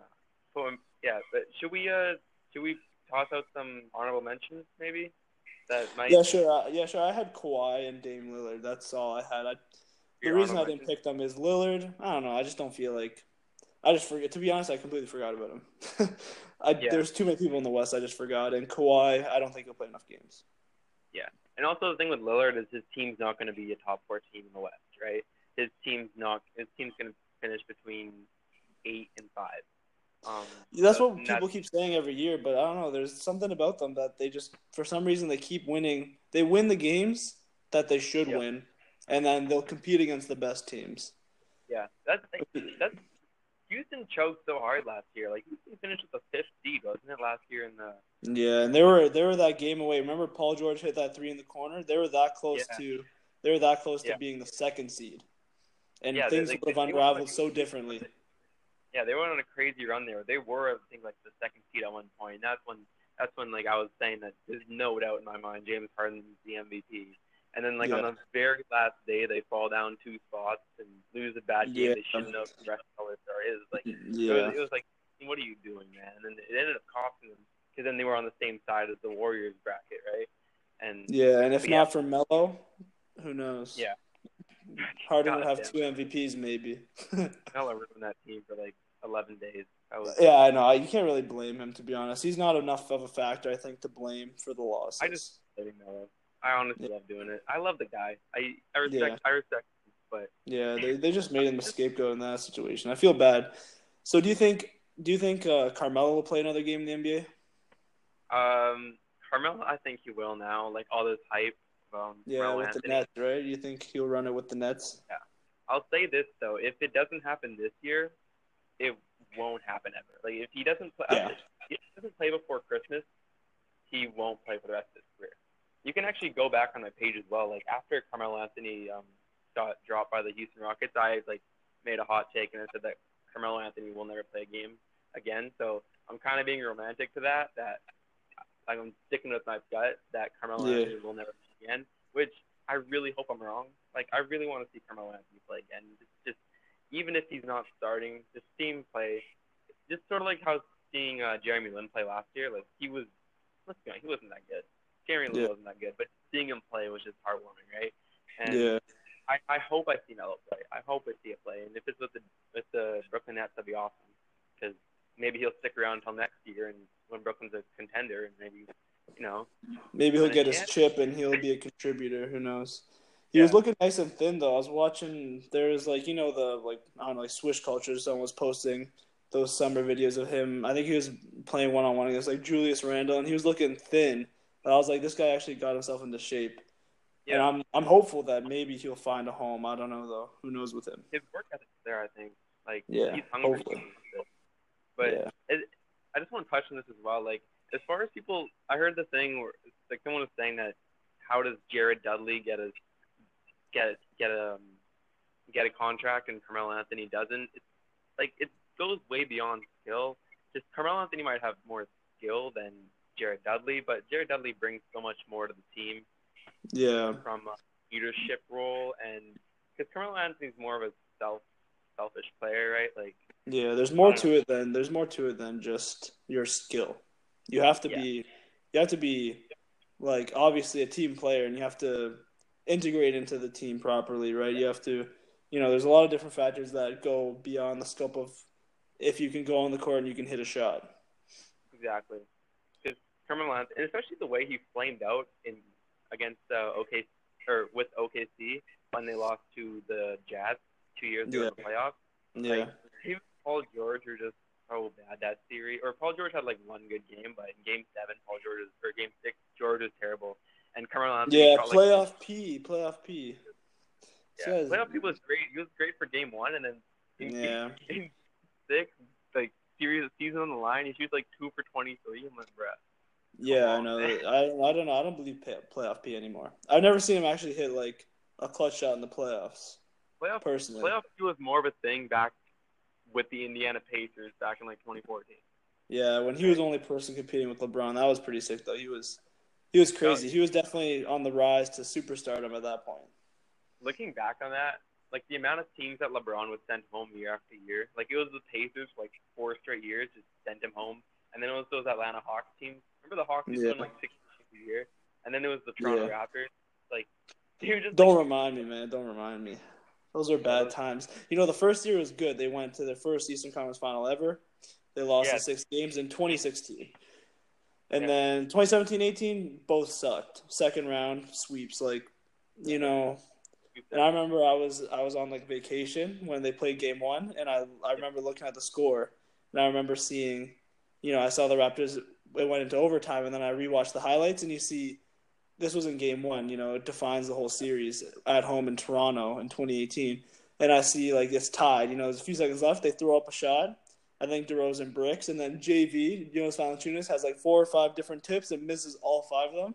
So um, yeah, but should we uh should we toss out some honorable mentions maybe? That might Yeah, sure. Uh, yeah, sure. I had Kawhi and Dame Lillard. That's all I had. I, the your reason I didn't pick them is Lillard. I don't know. I just don't feel like. I just forget. To be honest, I completely forgot about him. [LAUGHS] I, Yeah. There's too many people in the West. I just forgot. And Kawhi, I don't think he'll play enough games. And also the thing with Lillard is his team's not going to be a top four team in the West, right? His team's not. His team's going to finish between eight and five. Um, That's so what people that's- keep saying every year, but I don't know. There's something about them that they just, for some reason, they keep winning. They win the games that they should Yep. win, and then they'll compete against the best teams. Yeah, that's that's Houston choked so hard last year. Like Houston finished with the fifth seed, wasn't it last year in the? Yeah, and they were they were that game away. Remember Paul George hit that three in the corner? They were that close Yeah. to they were that close Yeah. to being the second seed. And Yeah, things they- would have unraveled so differently. Yeah, they went on a crazy run there. They were, I think, like the second seed at one point. That's when that's when like I was saying that there's no doubt in my mind James Harden's the MVP. And then like on the very last day they fall down two spots and lose a bad game Yeah. they shouldn't have. The rest of it was like mm-hmm. it, was, it was like what are you doing, man? And it ended up costing them because then they were on the same side as the Warriors bracket, right? And Yeah, and if yeah. not for Melo, who knows? Yeah. Harden would have two MVPs maybe. [LAUGHS] Melo ruined that team for like 11 days. That was yeah, I know. You can't really blame him to be honest. He's not enough of a factor, I think, to blame for the losses. I just- Melo. I honestly love doing it. I love the guy. I I respect Yeah. I respect him, but Yeah, they they just made him a scapegoat in that situation. I feel bad. So do you think do you think uh, Carmelo will play another game in the NBA? um Carmelo I think he will now. Like all this hype. Um, Yeah, Carmelo with the Nets, right? You think he'll run it with the Nets? Yeah. I'll say this though, if it doesn't happen this year, it won't happen ever. Like if he doesn't play, Yeah. if he doesn't play before Christmas, he won't play for the rest of his career. You can actually go back on my page as well. Like after Carmelo Anthony um, got dropped by the Houston Rockets, I like made a hot take and I said that Carmelo Anthony will never play a game again. So I'm kind of being romantic to that. That like, I'm sticking with my gut that Carmelo Yeah. Anthony will never play again, which I really hope I'm wrong. Like I really want to see Carmelo Anthony play again. It's just even if he's not starting, just see him play. Just sort of like how seeing uh, Jeremy Lin play last year. Like he was, let's be honest, he wasn't that good. Jeremy Lin Yeah. wasn't that good, but seeing him play was just heartwarming, right? And Yeah. I, I hope I see Melo play. I hope I see it play. And if it's with the with the Brooklyn Nets, that'd be awesome. Because maybe he'll stick around until next year, and when Brooklyn's a contender, and maybe you know, Maybe he'll get his chip and he'll be a contributor. Who knows? He Yeah. was looking nice and thin though. I was watching. There was like you know the like I don't know like Swish culture. Someone was posting those summer videos of him. I think he was playing one on one against like Julius Randle, and he was looking thin. But I was like, this guy actually got himself into shape. And yeah, I'm I'm hopeful that maybe he'll find a home. I don't know though. Who knows with him? his work ethic's there. I think. Like Yeah, he's hungry. hopefully. But yeah. I just want to touch on this as well. Like, as far as people, I heard the thing where like someone was saying that how does Jared Dudley get a get get a um, get a contract and Carmelo Anthony doesn't? It's like it goes way beyond skill. Just Carmelo Anthony might have more skill than Jared Dudley, but Jared Dudley brings so much more to the team Yeah. from a leadership role, and because Carmelo Anthony's more of a self selfish player, right? Like Yeah, there's more to it than there's more to it than just your skill. You have to Yeah. be you have to be like obviously a team player and you have to integrate into the team properly, right? You have to you know, there's a lot of different factors that go beyond the scope of if you can go on the court and you can hit a shot. Exactly. Carmelo Anthony, and especially the way he flamed out in against uh, OK or with OKC when they lost to the Jazz two years ago in the playoffs. Yeah. Like, he Paul George were just so bad that series. Or Paul George had like one good game, but in Game Seven, Paul George was, or Game Six, George was terrible. And Carmelo Anthony. Yeah, playoff Like, P, playoff P. yeah, Says- playoff. He was great. He was great for Game One, and then in Yeah. Game, [LAUGHS] game Six, like series season on the line, he shoots like two for twenty three. I'm like, bruh. Yeah, I know. man. I I don't know. I don't believe pay- playoff P anymore. I've never seen him actually hit like a clutch shot in the playoffs. Playoff Personally. playoff P was more of a thing back with the Indiana Pacers back in like 2014. Yeah, when he was the only person competing with LeBron, that was pretty sick though. He was he was crazy. He was definitely on the rise to superstardom at that point. Looking back on that, like the amount of teams that LeBron would send home year after year, like it was the Pacers for like four straight years just sent him home, and then it was those Atlanta Hawks teams. Remember the Hawks used to win like six a year, and then it was the Toronto Yeah. Raptors. Like were just Don't like, remind me, man. Don't remind me. Those are bad times. You know, the first year was good. They went to their first Eastern Conference final ever. They lost Yeah. in six games in 2016. And Yeah. then 2017 18, both sucked. Second round sweeps. Like, you know, And I remember I was I was on like vacation when they played game one, and I I remember looking at the score, and I remember seeing, you know, I saw the Raptors. It went into overtime, and then I rewatched the highlights, and you see, this was in game one. You know, it defines the whole series at home in Toronto in 2018, and I see like it's tied. You know, there's a few seconds left. They throw up a shot. I think DeRozan bricks, and then JV Jonas Valanciunas has like four or five different tips and misses all five of them.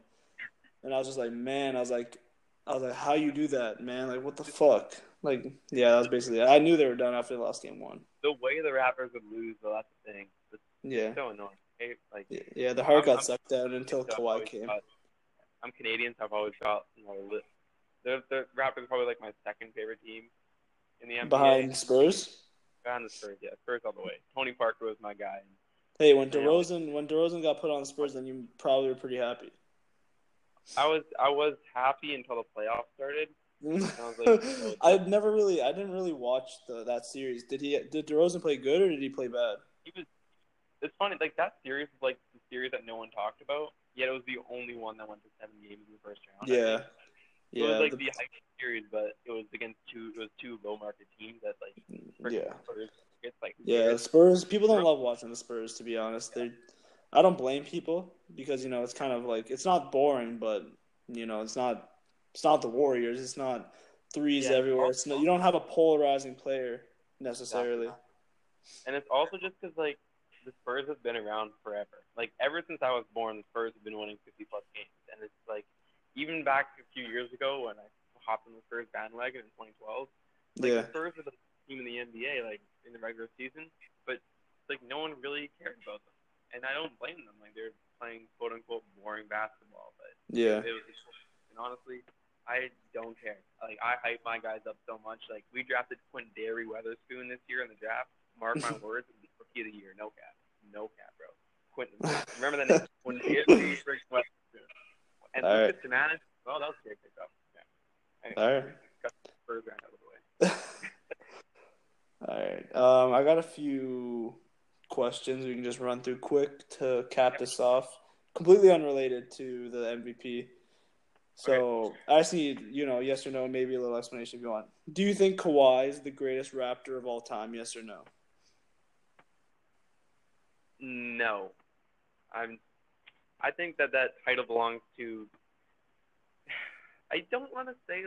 And I was just like, man, I was like, I was like, how you do that, man? Like, what the fuck? Like, yeah, that was basically it. I knew they were done after they lost game one. the way the Raptors would lose, though, that's the thing. It's Yeah, so annoying. Right? Like yeah, yeah the heart I'm- got I'm- sucked out until Kawhi came. got- I'm Canadian, so I've always got you know the the Raptors are probably like my second favorite team in the NBA. Behind Spurs. Behind the Spurs, yeah, Spurs all the way. Tony Parker was my guy. Hey, when. DeRozan when DeRozan got put on the Spurs, then you probably were pretty happy. I was I was happy until the playoffs started. was like, [LAUGHS] oh, I've never really, I didn't really watch the, that series. Did he? Did DeRozan play good or did he play bad? He was. It's funny, like that series is like the series that no one talked about. Yet it was the only one that went to seven games in the first round. Yeah, yeah, it was like the- the, hype series, but it was against two. It was two low market teams that like. Mm, yeah. Spurs. It's like Yeah? Spurs. People don't love watching the Spurs, to be honest. They, I don't blame people because you know it's kind of like it's not boring, but you know it's not it's not the Warriors. It's not threes Yeah. everywhere. It's no, you don't have a polarizing player necessarily. And it's also just because like the Spurs have been around forever. Like ever since I was born, the Spurs have been winning 50 plus games, and it's like even back a few years ago when I hopped on the Spurs bandwagon in 2012. Like Yeah, the Spurs were the team in the NBA, like in the regular season, but like no one really cared about them, and I don't blame them. Like they're playing quote unquote boring basketball, but yeah, it was and honestly, I don't care. Like I hype my guys up so much. Like we drafted Quinndary Weatherspoon this year in the draft. Mark my [LAUGHS] words, rookie of the year, no cap, no cap, bro. Quentin, [LAUGHS] remember the name? Quinndary freaking Weatherspoon. And All right. Samanic. Oh, that was a great pickup. Yeah. Anyway, All right. got the Spurs round out of the way. [LAUGHS] All right. Um, I got a few questions we can just run through quick to cap this off. Completely unrelated to the MVP. So I just need, you know, yes or no, maybe a little explanation if you want. Do you think Kawhi is the greatest Raptor of all time? Yes or no? No, I'm. I think that that title belongs to. I don't want to say.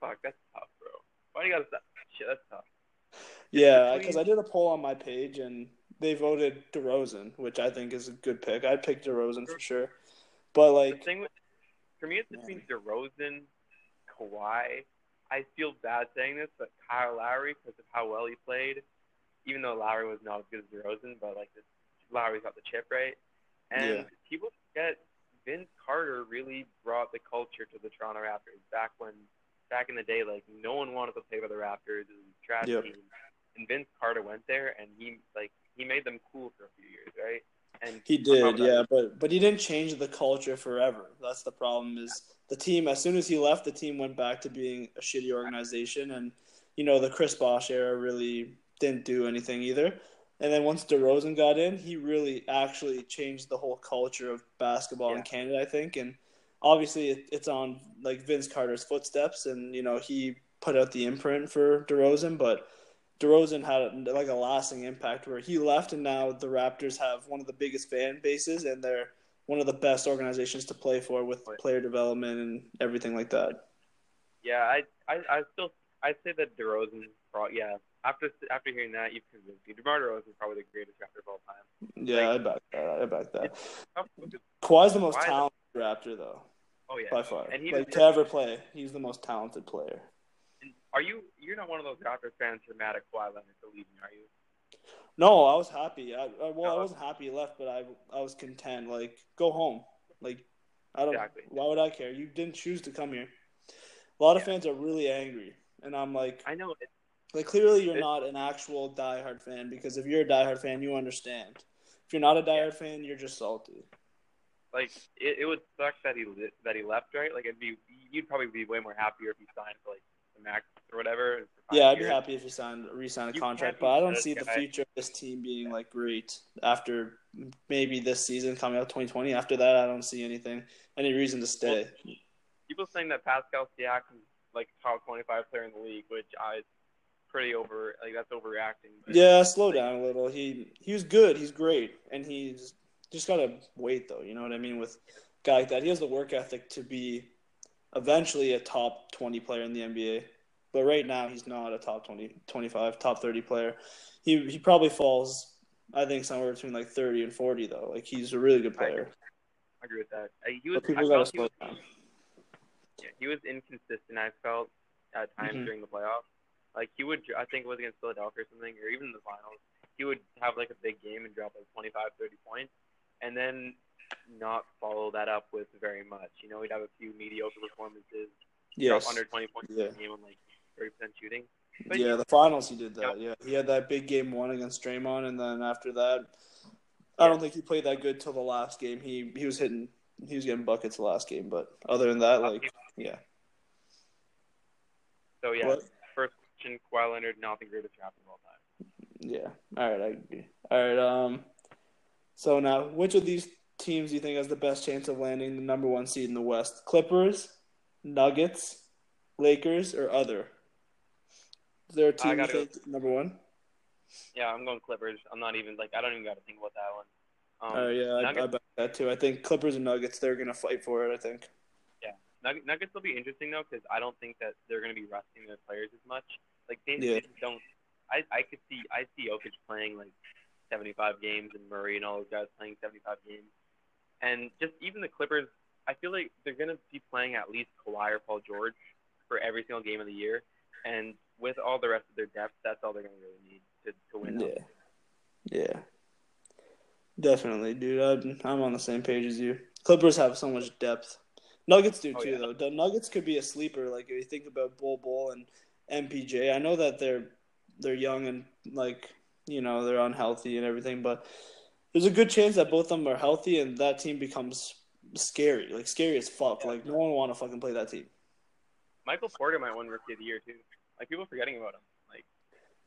Fuck, that's tough, bro. Why do you gotta stop? Shit, that's tough. Yeah, because I did a poll on my page and they voted DeRozan, which I think is a good pick. I'd pick DeRozan for sure. But The like, thing with, for me, it's between DeRozan, Kawhi. I feel bad saying this, but Kyle Lowry because of how well he played. Even though Lowry was not as good as DeRozan, but like this, Lowry's got the chip right. And Yeah. people forget Vince Carter really brought the culture to the Toronto Raptors back when, back in the day, like no one wanted to play for the Raptors. It was a trash Yep. team. And Vince Carter went there, and he like he made them cool for a few years, right? And He did, yeah, but but he didn't change the culture forever. That's the problem. Is the team as soon as he left, the team went back to being a shitty organization, and you know the Chris Bosh era really didn't do anything either. And then once DeRozan got in, he really actually changed the whole culture of basketball in Canada, I think. And obviously, it, it's on like Vince Carter's footsteps, and you know he put out the imprint for DeRozan, but DeRozan had like a lasting impact where he left, and now the Raptors have one of the biggest fan bases, and they're one of the best organizations to play for with player development and everything like that. Yeah, I, I, I still, I say that DeRozan. Pro, yeah, after after hearing that, you've convinced me. DeMar DeRozan is probably the greatest Raptor of all time. Yeah, I back that. I back that. Kawhi's the most talented Raptor, though, Oh yeah. by far. And he like to ever play, he's the most talented player. And Are you? You're not one of those Raptors fans who are mad at Kawhi Leonard for leaving, are you? No, I was happy. I, I well, I oh. wasn't happy he left, but I I was content. Like, go home. Like, I don't. Exactly. Why would I care? You didn't choose to come here. A lot of fans are really angry, and I'm like, I know. It, like clearly you're It- not an actual diehard fan because if you're a diehard fan, you understand. If you're not a diehard fan, you're just salty. like it, it would suck that he li- that he left, right? Like it'd be you'd probably be way more happier if he signed for like the max or whatever. Yeah, I'd be happy if he signed re-signed a You contract, but I don't see the future of this team being like great after maybe this season coming out 2020. After that, I don't see anything any reason to stay. People saying that Pascal Siakam's like top 25 player in the league, which I pretty over like that's overreacting. But Yeah, slow down a little. He he was good. He's great, and he's just gotta wait though. You know what I mean? With a guy like that, he has the work ethic to be eventually a top twenty player in the NBA. But right now, he's not a top 20, 25, top thirty player. He he probably falls, I think, somewhere between like thirty and forty though. Like he's a really good player. I agree with that. He was. People gotta slow was, down. yeah, he was inconsistent. I felt at times Mhm. during the playoffs. Like he would, I think it was against Philadelphia or something, or even in the finals. He would have like a big game and drop like 25, 30 points, and then not follow that up with very much. You know, he'd have a few mediocre performances, Yes. drop under 20 points Yeah. in a game on like 30% shooting. But yeah, the finals he did that. Yeah, he had that big game one against Draymond, and then after that, I don't think he played that good till the last game. He he was hitting, he was getting buckets the last game, but other than that, uh, like, yeah. So yeah, What? Kawhi Leonard, not the greatest of all time. Yeah. All right, I agree. All right. Um. So now, which of these teams do you think has the best chance of landing the number one seed in the West? Clippers, Nuggets, Lakers, or other? Is there a team you gotta go- think number one? Yeah, I'm going Clippers. I'm not even like I don't even got to think about that one. Um, Oh yeah, I, I bet that too. I think Clippers and Nuggets they're gonna fight for it. I think. Yeah, Nuggets will be interesting though because I don't think that they're going to be resting their players as much. Like they, Yeah. they just don't. I I could see I see Jokic playing like 75 games and Murray and all those guys playing 75 games, and just even the Clippers. I feel like they're going to be playing at least Kawhi or Paul George for every single game of the year, and with all the rest of their depth, that's all they're going to really need to to win. out. Yeah, yeah, definitely, dude. I'm, I'm on the same page as you. Clippers have so much depth. Nuggets do Oh, too, yeah. though. The Nuggets could be a sleeper. Like if you think about Bol Bol and MPJ, I know that they're they're young and like you know they're unhealthy and everything, but there's a good chance that both of them are healthy and that team becomes scary, like scary as fuck. Yeah. Like no one want to fucking play that team. Michael Porter might win Rookie of the Year too. Like people forgetting about him. Like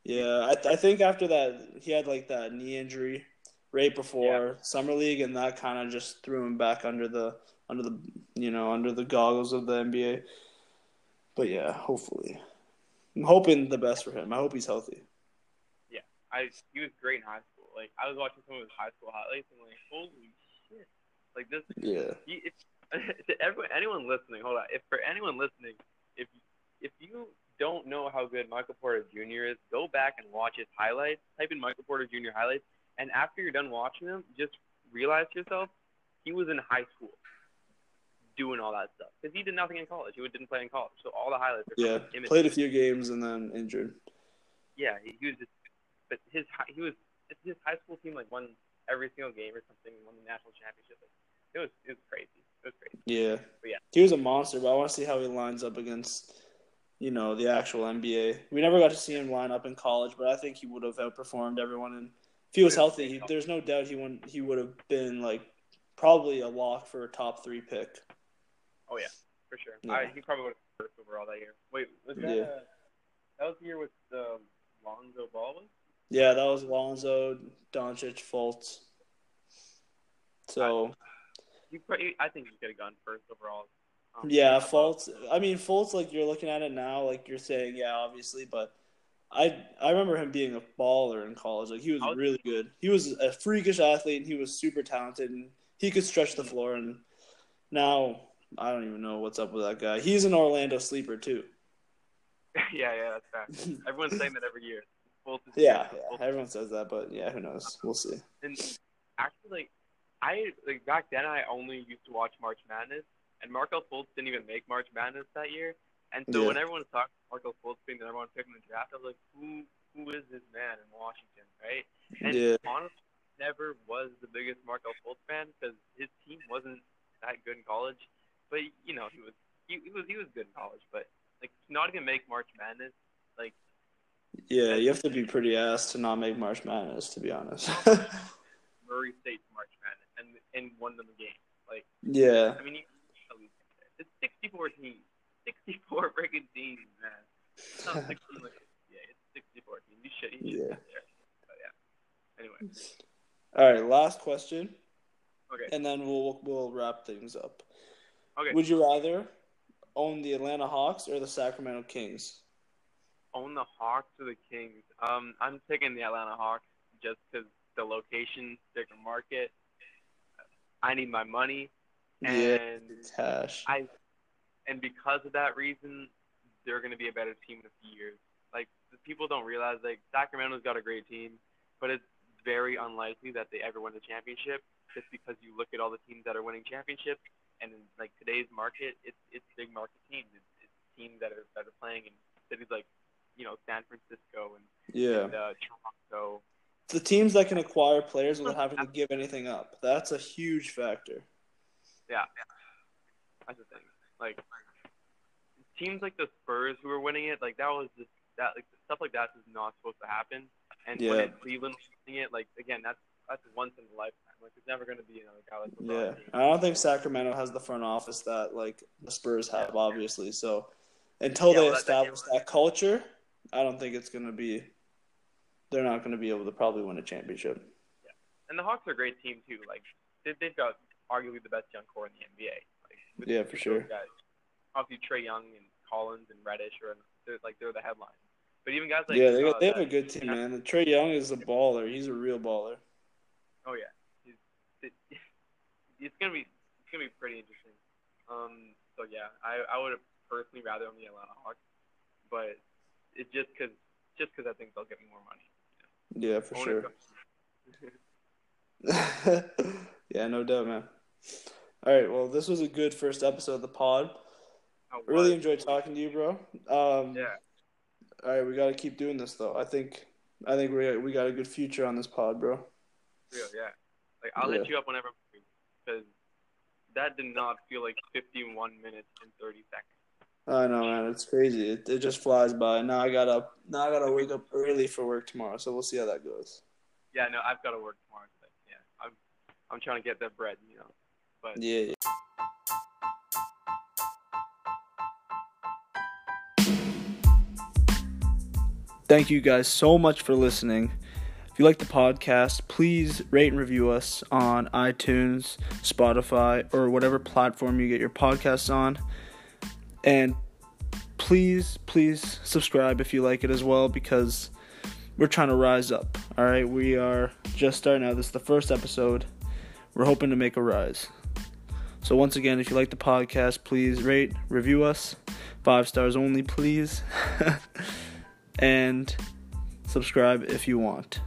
Yeah, I, I think after that he had like that knee injury right before summer league, and that kind of just threw him back under the under the you know under the goggles of the NBA. But yeah, hopefully, I'm hoping the best for him. I hope he's healthy. Yeah, I he was great in high school. Like I was watching some of his high school highlights and like holy shit. Like this Yeah, he, [LAUGHS] to everyone, anyone listening, hold on. If for anyone listening, if if you don't know how good Michael Porter Jr. is, go back and watch his highlights. Type in Michael Porter Jr. highlights, and after you're done watching them, just realize to yourself he was in high school doing all that stuff because he did nothing in college. He didn't play in college, so all the highlights are yeah. Played a few games and then injured. Yeah, he, he was just, but his he was his high school team like won every single game or something, won the national championship. Like, it was it was crazy. It was crazy. Yeah, But yeah. he was a monster. But I want to see how he lines up against. You know the actual NBA. We never got to see him line up in college, but I think he would have outperformed everyone. And if he was healthy, he, there's no doubt he won, he would have been like probably a lock for a top three pick. Oh yeah, for sure. Yeah. I, he probably would have first overall that year. Wait, was that Yeah. uh, that was the year with um, Lonzo Ball was? Yeah, that was Lonzo, Doncic, Fultz. So He, probably, I think he could have gone first overall. Um, yeah, Fultz. I mean, Fultz. Like you're looking at it now, like you're saying, yeah, obviously, but I I remember him being a baller in college. Like he was was- really good. He was a freakish athlete, and he was super talented, and he could stretch the floor. And now I don't even know what's up with that guy. He's an Orlando sleeper too. [LAUGHS] yeah, yeah, that's fact. [LAUGHS] Everyone's saying that every year. Yeah, yeah, everyone says that, but yeah, who knows? Uh, we'll see. And actually, like I like back then, I only used to watch March Madness, and Markelle Fultz didn't even make March Madness that year. And so Yeah. when everyone was talking about Markelle Fultz being the number one pick in the draft, I was like, who who is this man in Washington, right? And Yeah, honestly, never was the biggest Markelle Fultz fan because his team wasn't that good in college. But you know, he was he, he was he was good in college, but like not even make March Madness, like yeah. You have to be pretty ass to not make March Madness, to be honest. [LAUGHS] Murray State March Madness and and won them the game. Like yeah, I mean, you, it's 64 teams, 64 freaking teams, man. It's not 16 [LAUGHS] like yeah, it's 64 teams. You should, you should Yeah. But yeah. Anyway, All right, last question, okay, and then we'll we'll wrap things up. Okay. Would you rather own the Atlanta Hawks or the Sacramento Kings? own the Hawks or the Kings? Um, I'm taking the Atlanta Hawks just because the location, bigger market. I need my money, Yeah, and cash. I, and because of that reason, they're going to be a better team in a few years. Like the people don't realize, like Sacramento's got a great team, but it's very unlikely that they ever win the championship. Just because you look at all the teams that are winning championships, and in like today's market, it's it's big market teams. It's, it's teams that are that are playing in cities like you know San Francisco and, Yeah, and uh, Toronto. the teams that can acquire players without having to give anything up. That's a huge factor. Yeah, that's the thing. Like teams like the Spurs who were winning it, like that was just that like stuff like that is not supposed to happen. And when Yeah. it's Cleveland winning it, like again, that's that's once in a lifetime. Like there's never going to be another guy like LeBron Yeah. I don't think Sacramento has the front office that like the Spurs have, obviously. So until Yeah, they well, that- that- establish that culture, I don't think it's gonna be. They're not gonna be able to probably win a championship. Yeah, And the Hawks are a great team too. Like they, they've got arguably the best young core in the NBA. Like, Yeah, for sure. Guys. Obviously, Trae Young and Collins and Reddish are they're like they're the headline. But even guys like yeah, they, uh, got, they have a good team, man. Trae Young is a baller. He's a real baller. Oh yeah, it, it's gonna be it's gonna be pretty interesting. Um, so yeah, I I would have personally rather on the Atlanta Hawks, but it just cause just cause I think they'll get me more money. Yeah, for sure. [LAUGHS] yeah, no doubt, man. All right, well, this was a good first episode of the pod. I Really enjoyed talking to you, bro. Um, Yeah, All right, we got to keep doing this though. I think, I think we we got a good future on this pod, bro. real, yeah. Like I'll hit you up whenever because that did not feel like 51 minutes and 30 seconds. I know, man. It's crazy. It, it just flies by. Now I got to now I got to wake up early for work tomorrow. So we'll see how that goes. Yeah, no, I've got to work tomorrow. But yeah, I'm I'm trying to get that bread, you know. But Yeah. yeah. Thank you guys so much for listening. If you like the podcast, please rate and review us on iTunes, Spotify, or whatever platform you get your podcasts on. And please, please subscribe if you like it as well because we're trying to rise up. All right, we are just starting out. This is the first episode. We're hoping to make a rise. So once again, if you like the podcast, please rate, review us, five stars only, please, [LAUGHS] and subscribe if you want.